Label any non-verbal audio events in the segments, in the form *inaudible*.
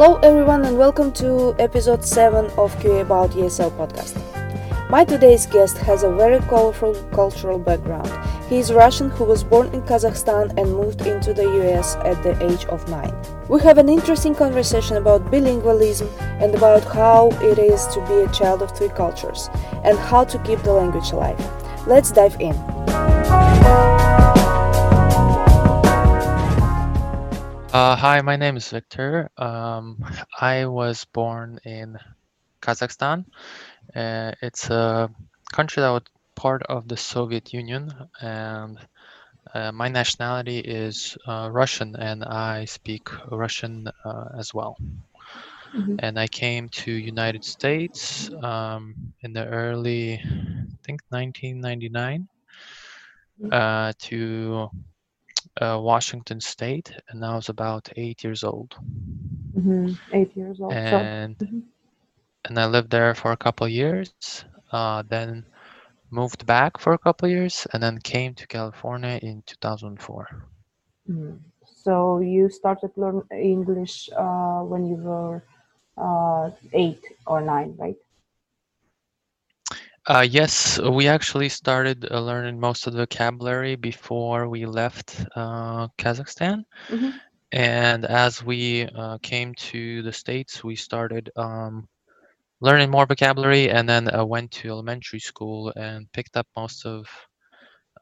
Hello, everyone, and welcome to episode 7 of QA About ESL podcast. My today's guest has a very colorful cultural background. He is Russian who was born in Kazakhstan and moved into the US at the age of 9. We have an interesting conversation about bilingualism and about how it is to be a child of three cultures and how to keep the language alive. Let's dive in. Uh, hi, my name is Victor. Um, I was born in Kazakhstan. Uh, it's a country that was part of the Soviet Union, and uh, my nationality is uh, Russian, and I speak Russian uh, as well. Mhm. And I came to United States um, in the early, I think, 1999 Mhm. uh, to uh, Washington State, and I was about eight years old. Mhm, Eight years old. So, and Mhm. and I lived there for a couple of years. Uh, then moved back for a couple of years, and then came to California in 2004. Mhm. so you started learn English uh, when you were uh, eight or nine, right? Uh, yes, we actually started uh, learning most of the vocabulary before we left uh, Kazakhstan. Mhm. And as we uh, came to the States, we started um, learning more vocabulary and then uh, went to elementary school and picked up most of,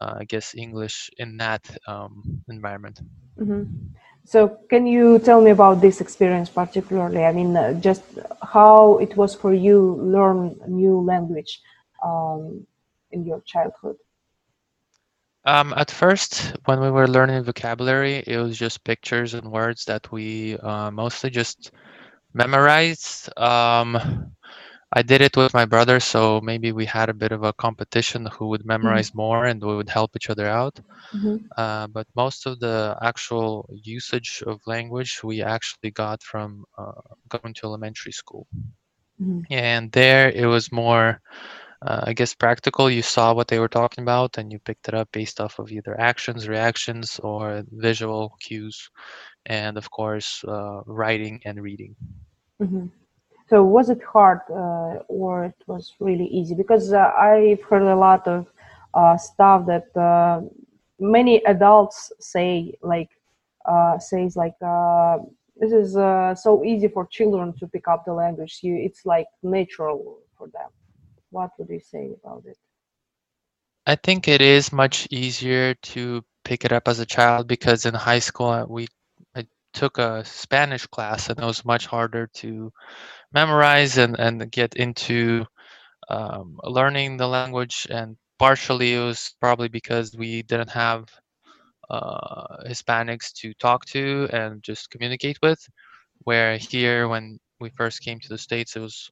uh, I guess, English in that um, environment. hmm So, can you tell me about this experience particularly? I mean, uh, just how it was for you learn a new language um, in your childhood. Um, at first, when we were learning vocabulary, it was just pictures and words that we uh, mostly just memorized. Um, I did it with my brother, so maybe we had a bit of a competition who would memorize more and we would help each other out. Mhm. Uh, but most of the actual usage of language we actually got from uh, going to elementary school. Mhm. And there it was more, uh, I guess, practical. You saw what they were talking about and you picked it up based off of either actions, reactions, or visual cues. And of course, uh, writing and reading. Mhm. So, was it hard uh, or it was really easy? Because uh, I've heard a lot of uh, stuff that uh, many adults say, like, says like, this is so easy for children to pick up the language. You, it's like natural for them. What would you say about it? I think it is much easier to pick it up as a child because in high school uh, we I took a Spanish class and it was much harder to memorize and, and get into um, learning the language and partially it was probably because we didn't have uh, Hispanics to talk to and just communicate with where here when we first came to the States it was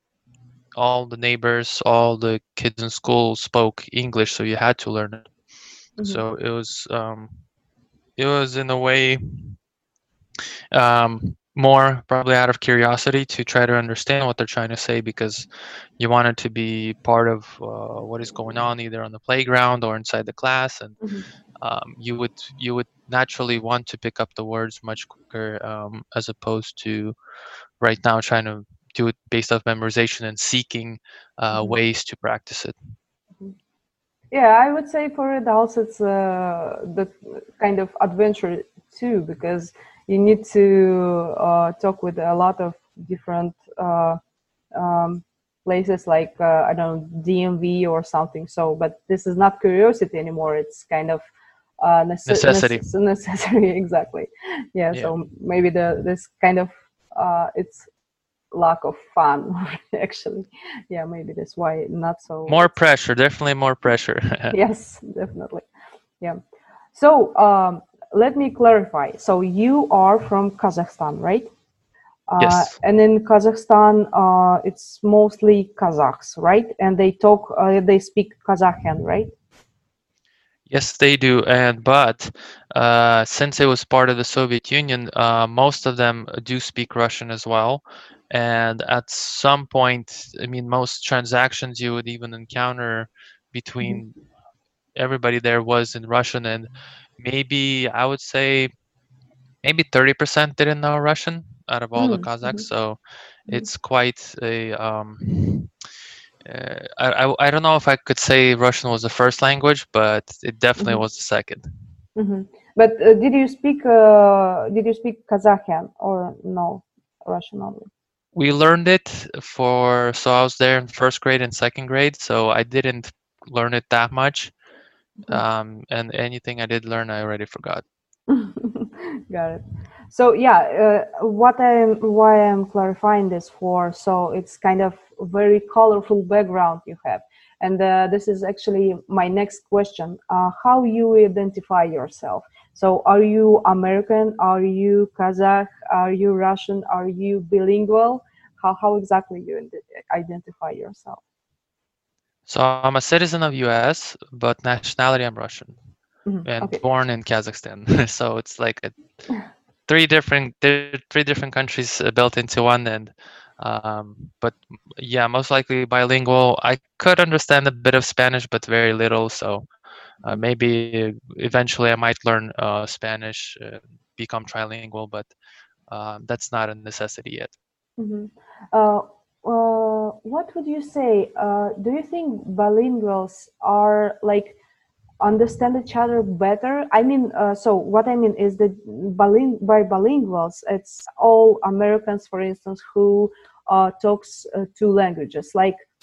all the neighbors all the kids in school spoke English so you had to learn it Mhm. so it was um, it was in a way um, more probably out of curiosity to try to understand what they're trying to say because you wanted to be part of uh, what is going on either on the playground or inside the class and Mhm. um, you would you would naturally want to pick up the words much quicker um, as opposed to right now trying to do it based off memorization and seeking uh, Mhm. ways to practice it Yeah, I would say for adults it's uh, the kind of adventure too because you need to uh, talk with a lot of different uh, um, places like uh, I don't know DMV or something. So, but this is not curiosity anymore. It's kind of uh, necess- Necessity. necess- necessary, *laughs* exactly. Yeah, Yeah. So maybe the this kind of uh, it's lack of fun *laughs* actually. Yeah, maybe that's why not so more pressure definitely more pressure *laughs* yes definitely yeah so um, let me clarify so you are from kazakhstan right uh, Yes. and in kazakhstan uh, it's mostly kazakhs right and they talk uh, they speak kazakhian right Yes, they do. And but uh, since it was part of the Soviet Union, uh, most of them do speak Russian as well. And at some point, I mean, most transactions you would even encounter between everybody there was in Russian, and maybe I would say maybe 30% didn't know Russian out of all the Mm, Kazakhs. mhm, So Mhm. it's quite a. Um, uh, I, I I don't know if I could say Russian was the first language, but it definitely Mhm. was the second. mhm. But uh, did you speak uh, did you speak Kazakhstan or no Russian only? We learned it for so I was there in first grade and second grade, so I didn't learn it that much. Mhm. Um, and anything I did learn, I already forgot. *laughs* Got it. So yeah, uh, what I'm why I'm clarifying this for. So it's kind of very colorful background you have, and uh, this is actually my next question. Uh, how you identify yourself? So are you American? Are you Kazakh? Are you Russian? Are you bilingual? How how exactly you identify yourself? So I'm a citizen of US, but nationality I'm Russian Mhm, and Okay. born in Kazakhstan. *laughs* so it's like a, *laughs* three different three different countries uh, built into one and um, but yeah, most likely bilingual. I could understand a bit of Spanish, but very little. So. Maybe eventually I might learn uh, Spanish, uh, become trilingual, but uh, that's not a necessity yet. Mhm. Uh, uh, what would you say? Uh, do you think bilinguals are like understand each other better? I mean, uh, so what I mean is that biling- by bilinguals, it's all Americans, for instance, who uh, talks uh, two languages, like uh,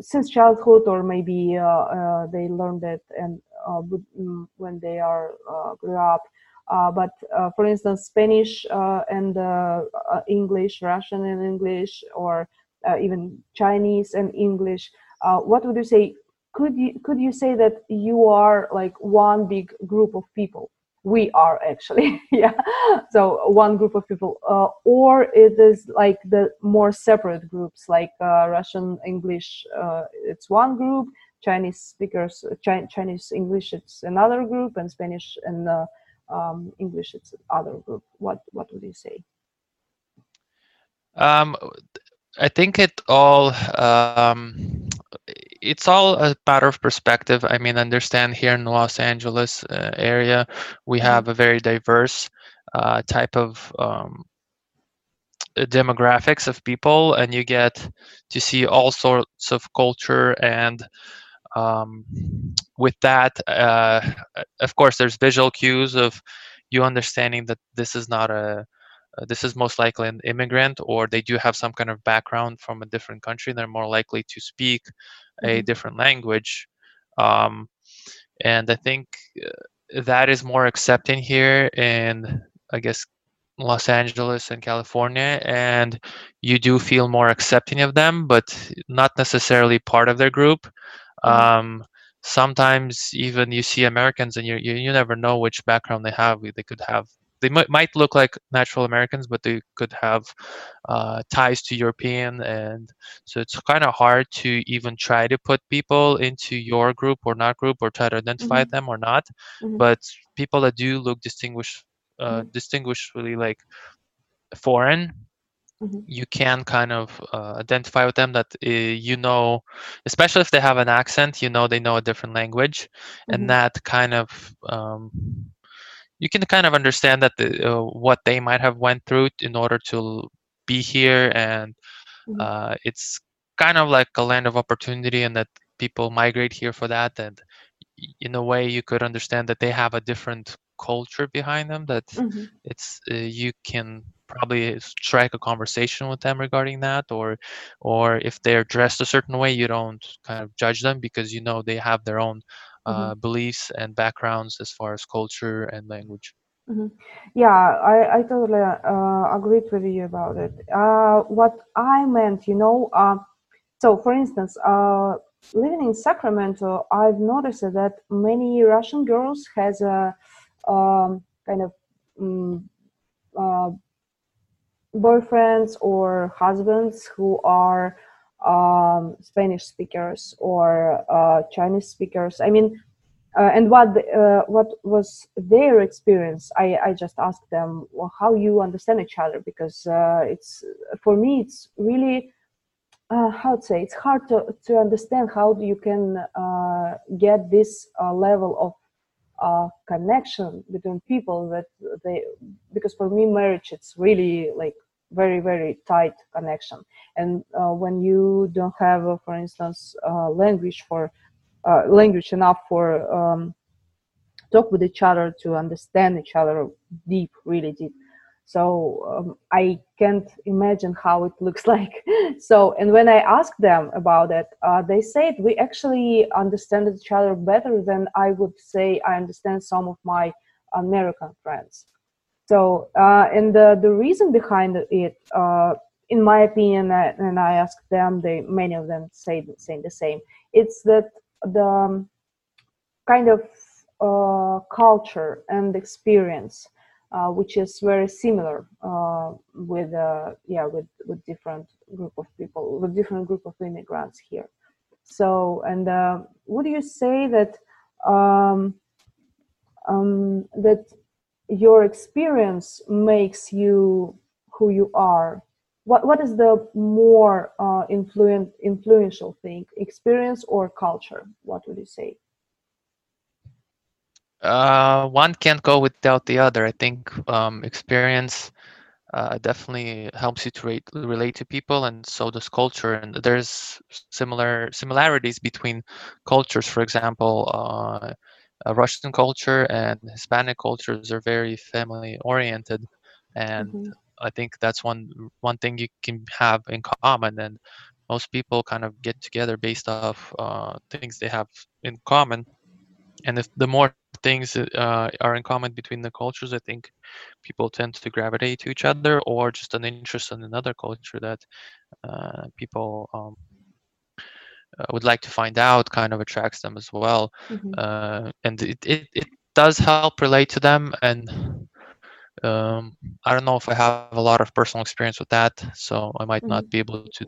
since childhood, or maybe uh, uh, they learned it and uh, mm, when they are uh, grew up. Uh, but uh, for instance, Spanish uh, and uh, uh, English, Russian and English, or uh, even Chinese and English. Uh, what would you say? Could you could you say that you are like one big group of people? We are actually, *laughs* yeah. So one group of people, uh, or it is like the more separate groups, like uh, Russian English. Uh, it's one group. Chinese speakers, Chi- Chinese English, it's another group, and Spanish and uh, um, English, it's other group. What what would you say? Um, I think it all um, it's all a matter of perspective. I mean, understand here in Los Angeles uh, area, we have a very diverse uh, type of um, demographics of people, and you get to see all sorts of culture and um, with that, uh, of course, there's visual cues of you understanding that this is not a this is most likely an immigrant or they do have some kind of background from a different country they're more likely to speak a Mhm. different language um, and i think uh, that is more accepting here in i guess los angeles and california and you do feel more accepting of them but not necessarily part of their group Mhm. um, sometimes even you see americans and you, you you never know which background they have they could have they might, might look like natural Americans, but they could have uh, ties to European, and so it's kind of hard to even try to put people into your group or not group, or try to identify Mhm. them or not. Mhm. But people that do look distinguish, uh, Mhm. distinguishably like foreign, Mhm. you can kind of uh, identify with them that uh, you know, especially if they have an accent, you know they know a different language, Mhm. and that kind of um, you can kind of understand that the, uh, what they might have went through in order to be here and Mhm. uh, it's kind of like a land of opportunity and that people migrate here for that and in a way you could understand that they have a different culture behind them that Mhm. it's uh, you can probably strike a conversation with them regarding that or or if they're dressed a certain way you don't kind of judge them because you know they have their own uh, beliefs and backgrounds as far as culture and language Mhm. Yeah, I, I totally uh, agreed with you about it. Uh, what I meant, you know, uh, so for instance, uh, living in Sacramento, I've noticed that many Russian girls has a um, kind of um, uh, boyfriends or husbands who are um, Spanish speakers or uh, Chinese speakers. I mean, uh, and what uh, what was their experience? I, I just asked them well, how you understand each other because uh, it's for me it's really uh, how to say it's hard to, to understand how you can uh, get this level of uh, connection between people that they because for me marriage it's really like very very tight connection. And uh, when you don't have uh, for instance uh, language for uh, language enough for um, talk with each other to understand each other deep really deep. So um, i can't imagine how it looks *laughs* like. So and when i ask them about it uh, they said we actually understand each other better than i would say i understand some of my american friends so uh, and the, the reason behind it uh, in my opinion uh, and i asked them they many of them say saying the same it's that the um, kind of uh, culture and experience uh, which is very similar uh, with uh, yeah with with different group of people with different group of immigrants here. So and would you say that um, um, that your experience makes you who you are what what is the more uh, influent influential thing experience or culture what would you say uh, one can't go without the other. I think um, experience uh, definitely helps you to relate to people, and so does culture. And there's similar similarities between cultures. For example, uh, Russian culture and Hispanic cultures are very family oriented, and mm-hmm. I think that's one one thing you can have in common. And most people kind of get together based off uh, things they have in common and if the more things uh, are in common between the cultures, I think people tend to gravitate to each other, or just an interest in another culture that uh, people um, would like to find out kind of attracts them as well. Mm-hmm. Uh, and it, it, it does help relate to them. And um, I don't know if I have a lot of personal experience with that, so I might mm-hmm. not be able to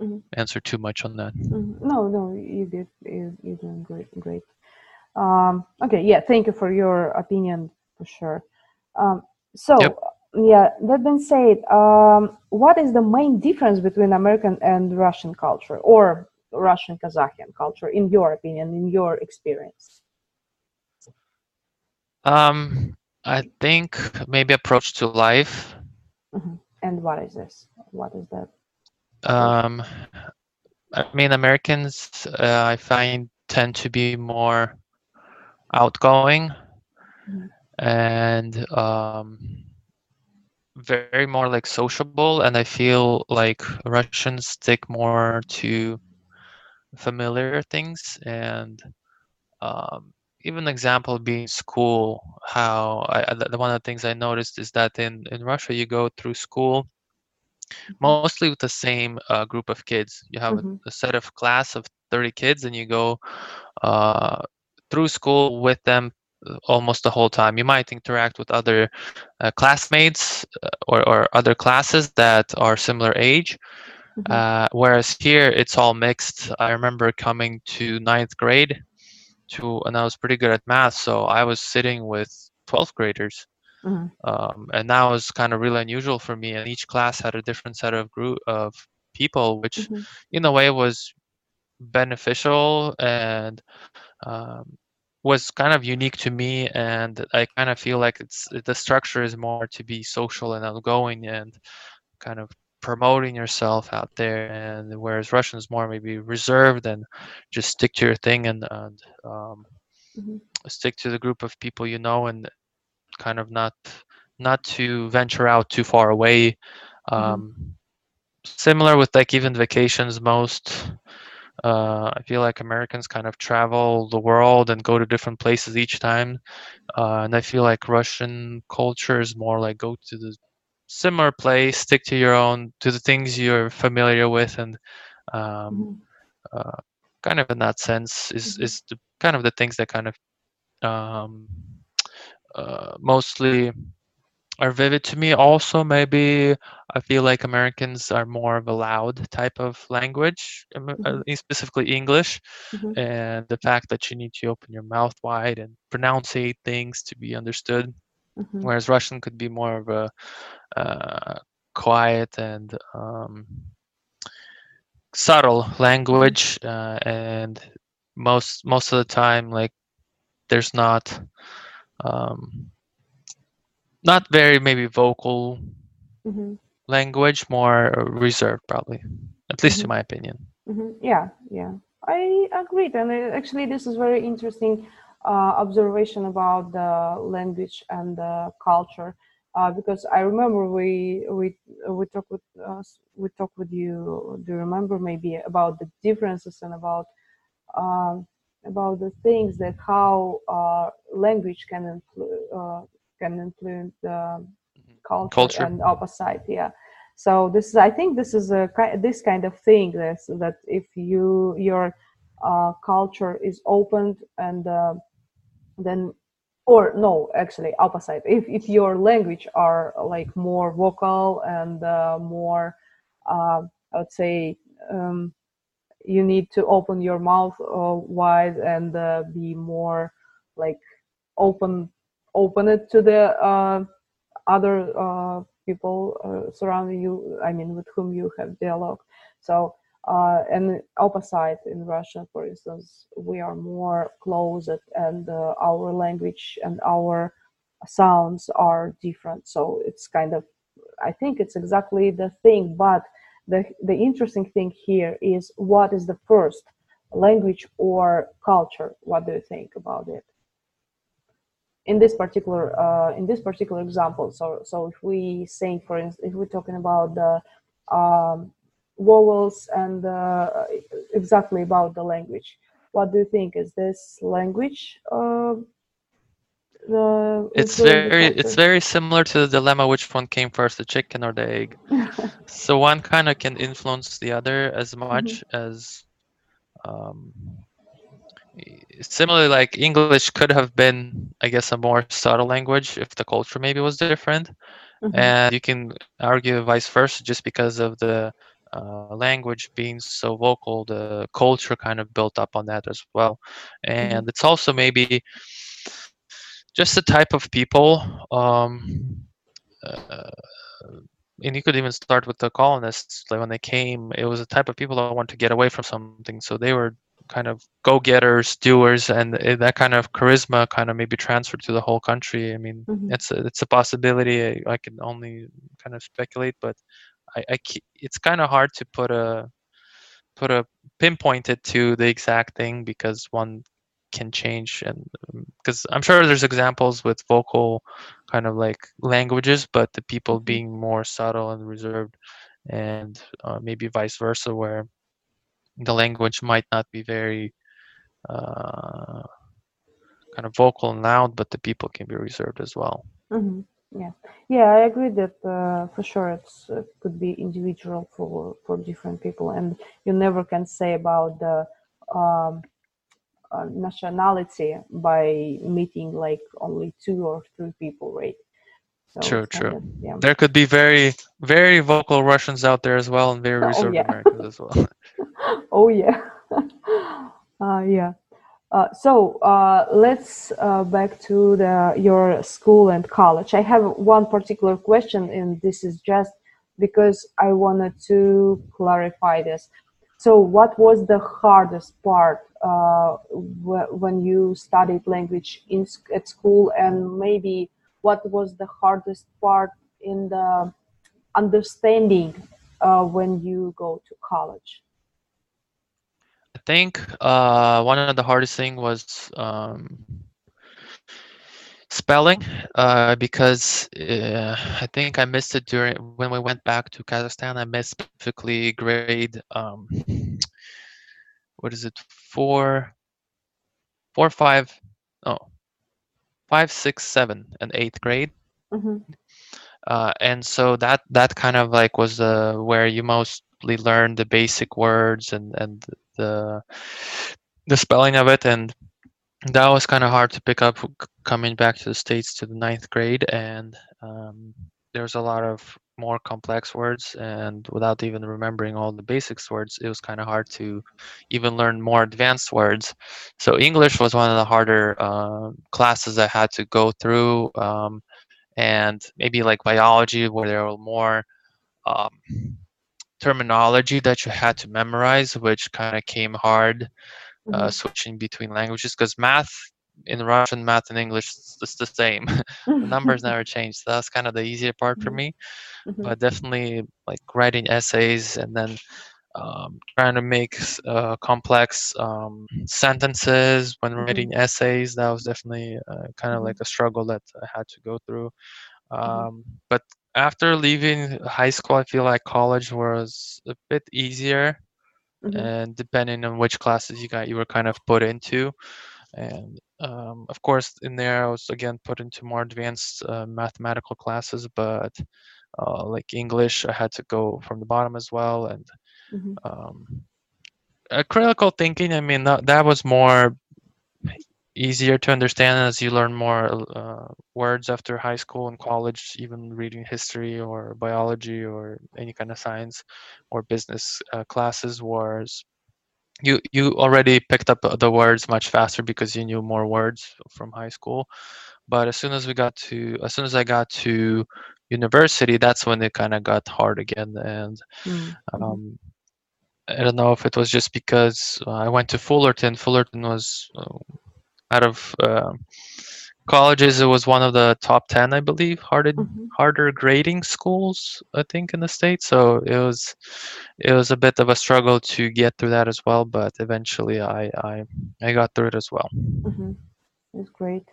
mm-hmm. answer too much on that. Mm-hmm. No, no, you did. You, you're doing great. Great. Um, okay, yeah, thank you for your opinion for sure. Um, so, yep. yeah, that being said, um, what is the main difference between American and Russian culture or Russian Kazakhstan culture, in your opinion, in your experience? Um, I think maybe approach to life. Mm-hmm. And what is this? What is that? Um, I mean, Americans, uh, I find tend to be more outgoing mm-hmm. and um, very more like sociable and i feel like russians stick more to familiar things and um, even example being school how I, the, one of the things i noticed is that in, in russia you go through school mm-hmm. mostly with the same uh, group of kids you have mm-hmm. a, a, set of class of 30 kids and you go uh, through school with them uh, almost the whole time. You might interact with other uh, classmates uh, or, or other classes that are similar age. Mm-hmm. Uh, whereas here it's all mixed. I remember coming to ninth grade to, and I was pretty good at math, so I was sitting with 12th graders. Mm-hmm. Um, and that was kind of really unusual for me. And each class had a different set of group of people, which mm-hmm. in a way was beneficial and um, was kind of unique to me and i kind of feel like it's the structure is more to be social and outgoing and kind of promoting yourself out there and whereas russian is more maybe reserved and just stick to your thing and, and um, mm-hmm. stick to the group of people you know and kind of not not to venture out too far away mm-hmm. um, mm-hmm. similar with like even vacations most uh, I feel like Americans kind of travel the world and go to different places each time, uh, and I feel like Russian culture is more like go to the similar place, stick to your own, to the things you're familiar with, and um, mm-hmm. uh, kind of in that sense is mm-hmm. is the, kind of the things that kind of um, uh, mostly are vivid to me. Also, maybe I feel like Americans are more of a loud type of language, uh, mm-hmm. specifically English, mm-hmm. and the fact that you need to open your mouth wide and pronunciate things to be understood. Mm-hmm. Whereas Russian could be more of a uh, quiet and um, subtle language, uh, and most most of the time, like there's not um, not very maybe vocal hmm language, more reserved probably, at least Mhm. in my opinion. hmm Yeah, yeah, I agreed. And uh, actually, this is very interesting observation about the language and the culture. Uh, because I remember we we we talked with us we talked with you. Do you remember maybe about the differences and about um, about the things that how uh, language can influ- uh, can influence the culture, Culture. and opposite yeah so this is i think this is a this kind of thing that that if you your uh, culture is opened and uh, then or no actually opposite. If, if your language are like more vocal and uh, more uh, i would say um, you need to open your mouth uh, wide and uh, be more like open open it to the uh, other uh, people surrounding you i mean with whom you have dialogue. So uh, and opposite in russia for instance we are more closed and uh, our language and our sounds are different. So it's kind of i think it's exactly the thing but the the interesting thing here is what is the first language or culture? What do you think about it? In this particular uh, in this particular example so so if we say for instance if we're talking about the um, vowels and uh, exactly about the language what do you think is this language uh, the It's very it's very similar to the dilemma which one came first, the chicken or the egg. *laughs* So one kind of can influence the other as much as um, similarly like English could have been, I guess, a more subtle language if the culture maybe was different. Mhm. and you can argue vice versa just because of the uh, language being so vocal the culture kind of built up on that as well. And it's also maybe just the type of people um, uh, and you could even start with the colonists. Like when they came it was a type of people that want to get away from something. So they were kind of go-getters doers and that kind of charisma kind of maybe transferred to the whole country. I mean Mhm. it's a, it's a possibility. I, I can only kind of speculate but i, I it's kind of hard to put a put a pinpoint it to the exact thing because one can change and because i'm sure there's examples with vocal kind of like languages but the people Mhm. being more subtle and reserved and uh, maybe vice versa where the language might not be very uh, kind of vocal and loud but the people can be reserved as well hmm Yeah, yeah, I agree that uh, for sure it's it could be individual for for different people, and you never can say about the um, uh, nationality by meeting like only two or three people, right? So true true of yeah. there could be very very vocal russians out there as well and very *laughs* Oh, reserved yeah. americans as well *laughs* Oh yeah, *laughs* uh, yeah. Uh, so uh, let's uh, back to the your school and college. I have one particular question, and this is just because I wanted to clarify this. So, what was the hardest part uh, wh- when you studied language in at school, and maybe what was the hardest part in the understanding uh, when you go to college? I think uh, one of the hardest thing was um, spelling uh, because uh, I think I missed it during when we went back to Kazakhstan. I missed specifically grade um, what is it four, four, five, oh, five, six, seven, and eighth grade. hmm uh, and so that that kind of like was uh, where you mostly learned the basic words and and the the spelling of it. And that was kind of hard to pick up coming back to the states to the ninth grade. And um, there's a lot of more complex words. And without even remembering all the basics words it was kind of hard to even learn more advanced words. So english was one of the harder uh, classes i had to go through um, and maybe like biology where there were more um, terminology that you had to memorize which kind of came hard uh, Mhm. switching between languages because math in Russian, math, and English, it's the same. *laughs* the numbers *laughs* never change. So that's kind of the easier part for Mhm. me. Mhm. But definitely like writing essays and then um, trying to make uh, complex um, sentences when writing essays. That was definitely uh, kind of Mhm. like a struggle that I had to go through. Mhm. Um, but after leaving high school, I feel like college was a bit easier Mhm. and depending on which classes you got you were kind of put into and um, of course in there i was again put into more advanced uh, mathematical classes but uh, like english i had to go from the bottom as well and Mhm. um, uh, critical thinking i mean that, that was more easier to understand as you learn more uh, words after high school and college even reading history or biology or any kind of science or business uh, classes was you you already picked up the words much faster because you knew more words from high school but as soon as we got to as soon as i got to university that's when it kind of got hard again and Mm. Mhm. um, i don't know if it was just because uh, i went to fullerton fullerton was uh, out of uh, colleges it was one of the top 10 i believe harder Mhm. harder grading schools i think in the state so it was it was a bit of a struggle to get through that as well but eventually i i, I got through it as well Mhm. That's great.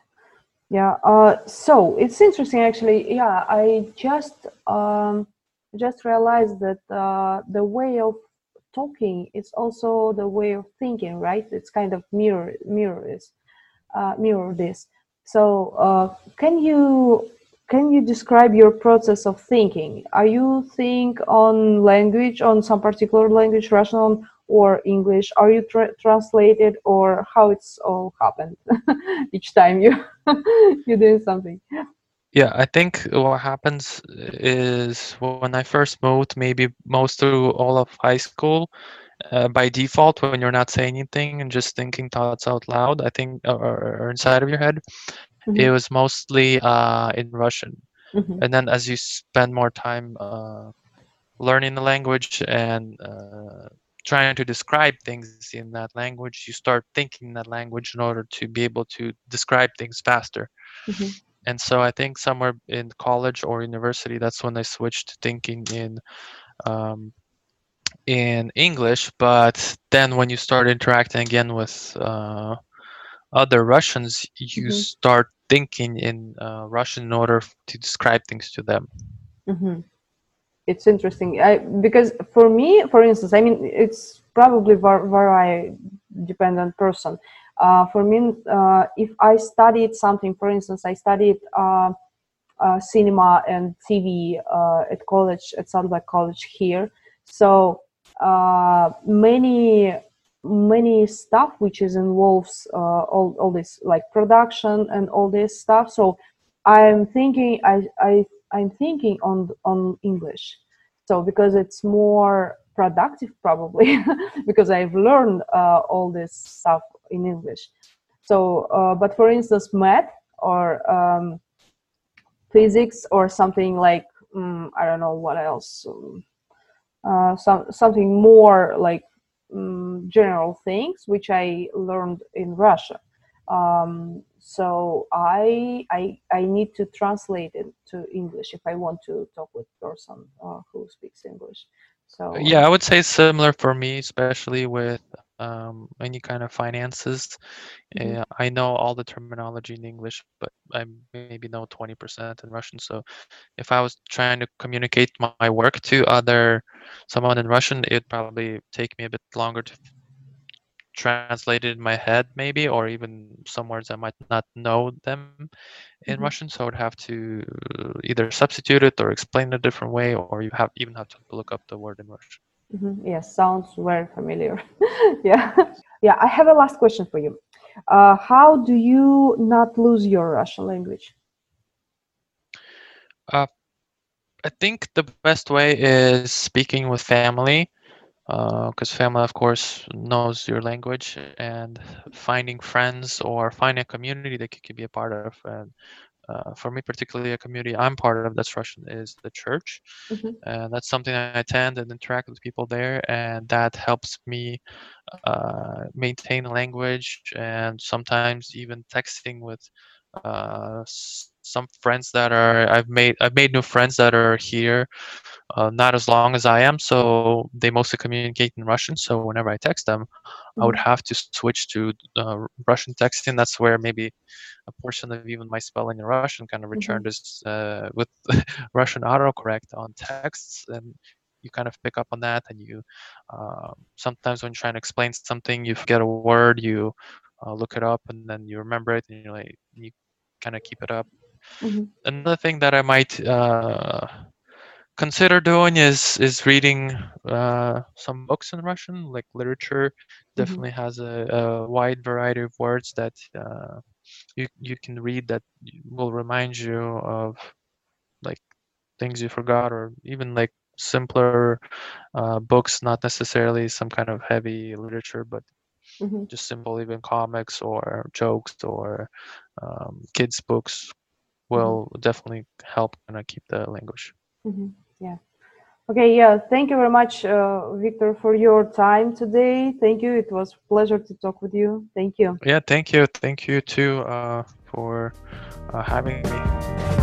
Yeah. Uh, so it's interesting, actually. Yeah, I just um, just realized that uh, the way of talking is also the way of thinking, right? It's kind of mirror mirror is uh, mirror this. So uh, can you can you describe your process of thinking? Are you think on language on some particular language, Russian or English? Are you tra- translated or how it's all happened *laughs* each time you *laughs* you doing something? yeah i think what happens is when i first moved maybe most through all of high school uh, by default when you're not saying anything and just thinking thoughts out loud i think or, or inside of your head it Mhm. was mostly uh, in russian Mhm. and then as you spend more time uh, learning the language and uh, trying to describe things in that language you start thinking that language in order to be able to describe things faster Mhm. and so i think somewhere in college or university that's when i switched to thinking in um, in english but then when you start interacting again with uh, other russians you Mhm. start thinking in uh, russian in order to describe things to them Mhm. It's interesting I, because for me, for instance, I mean, it's probably var- very dependent person. Uh, for me, uh, if I studied something, for instance, I studied uh, uh, cinema and TV uh, at college at Saddleback College here. So uh, many many stuff which is involves uh, all all this like production and all this stuff. So I'm thinking I I I'm thinking on on English. So because it's more productive probably *laughs* because I've learned uh, all this stuff in English. So uh, but for instance math or um, physics or something like um, I don't know what else, um, uh, some something more like um, general things which I learned in Russia. Um, so I, I I need to translate it to English if I want to talk with person uh, who speaks English. So yeah i would say similar for me especially with um, any kind of finances mhm, Uh, I know all the terminology in English, but I maybe know 20% in Russian. So if I was trying to communicate my work to other someone in Russian, it'd probably take me a bit longer to translate it in my head, maybe, or even some words I might not know them in mhm, Russian. So I would have to either substitute it or explain it a different way, or you have even have to look up the word in Russian. Mhm. yes, sounds very familiar. *laughs* yeah, yeah. I have a last question for you. Uh, how do you not lose your Russian language? Uh, I think the best way is speaking with family, because family, of course, knows your language, and finding friends or finding a community that you can be a part of, and uh, for me particularly a community i'm part of that's russian is the church Mm-hmm. and that's something i attend and interact with people there and that helps me uh, maintain language and sometimes even texting with uh, some friends that are i've made i've made new friends that are here uh, not as long as i am so they mostly communicate in russian so whenever i text them i would Mhm. have to switch to uh, russian texting that's where maybe a portion of even my spelling in russian kind of Mhm. returned is uh, with *laughs* russian autocorrect on texts and you kind of pick up on that and you uh, sometimes when you're trying to explain something you forget a word you uh, look it up and then you remember it and you're like you kind of keep it up. Mhm. another thing that i might uh, consider doing is is reading uh, some books in russian like literature. Definitely has a, a wide variety of words that uh, you you can read that will remind you of like things you forgot or even like simpler uh, books not necessarily some kind of heavy literature but Mhm. just simple even comics or jokes or um, kids books will definitely help kind of keep the language Mhm. Yeah. Okay. Yeah. Thank you very much, uh, Victor, for your time today. Thank you. It was pleasure to talk with you. Thank you. yeah thank you thank you too uh, for uh, having me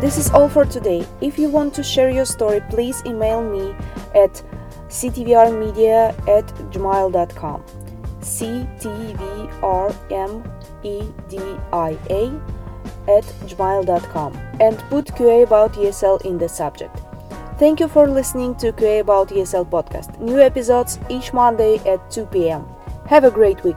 This is all for today. If you want to share your story, please email me at ctvrmedia at gmail.com. C-T-V-R-M-E-D-I-A at gmail.com and put QA about ESL in the subject. Thank you for listening to QA about ESL podcast. New episodes each Monday at 2 p.m. Have a great week.